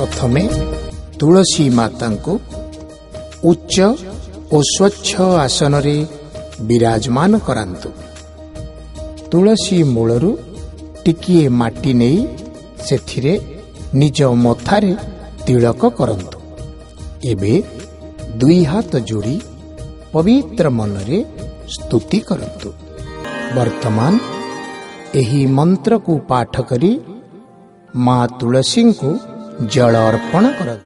ପ୍ରଥମେ ତୁଳସୀ ମାତାଙ୍କୁ ଉଚ୍ଚ ଓ ସ୍ୱଚ୍ଛ ଆସନରେ ବିରାଜମାନ କରାନ୍ତୁ। ତୁଳସୀ ମୂଳରୁ ଟିକିଏ ମାଟି ନେଇ ସେଥିରେ ନିଜ ମଥାରେ ତିଳକ କରନ୍ତୁ। ଏବେ ଦୁଇ ହାତ ଯୋଡ଼ି ପବିତ୍ର ମନରେ ସ୍ତୁତି କରନ୍ତୁ। ବର୍ତ୍ତମାନ ଏହି ମନ୍ତ୍ରକୁ ପାଠ କରି ମା ତୁଳସୀଙ୍କୁ ଜଳ ଅର୍ପଣ କରନ୍ତୁ।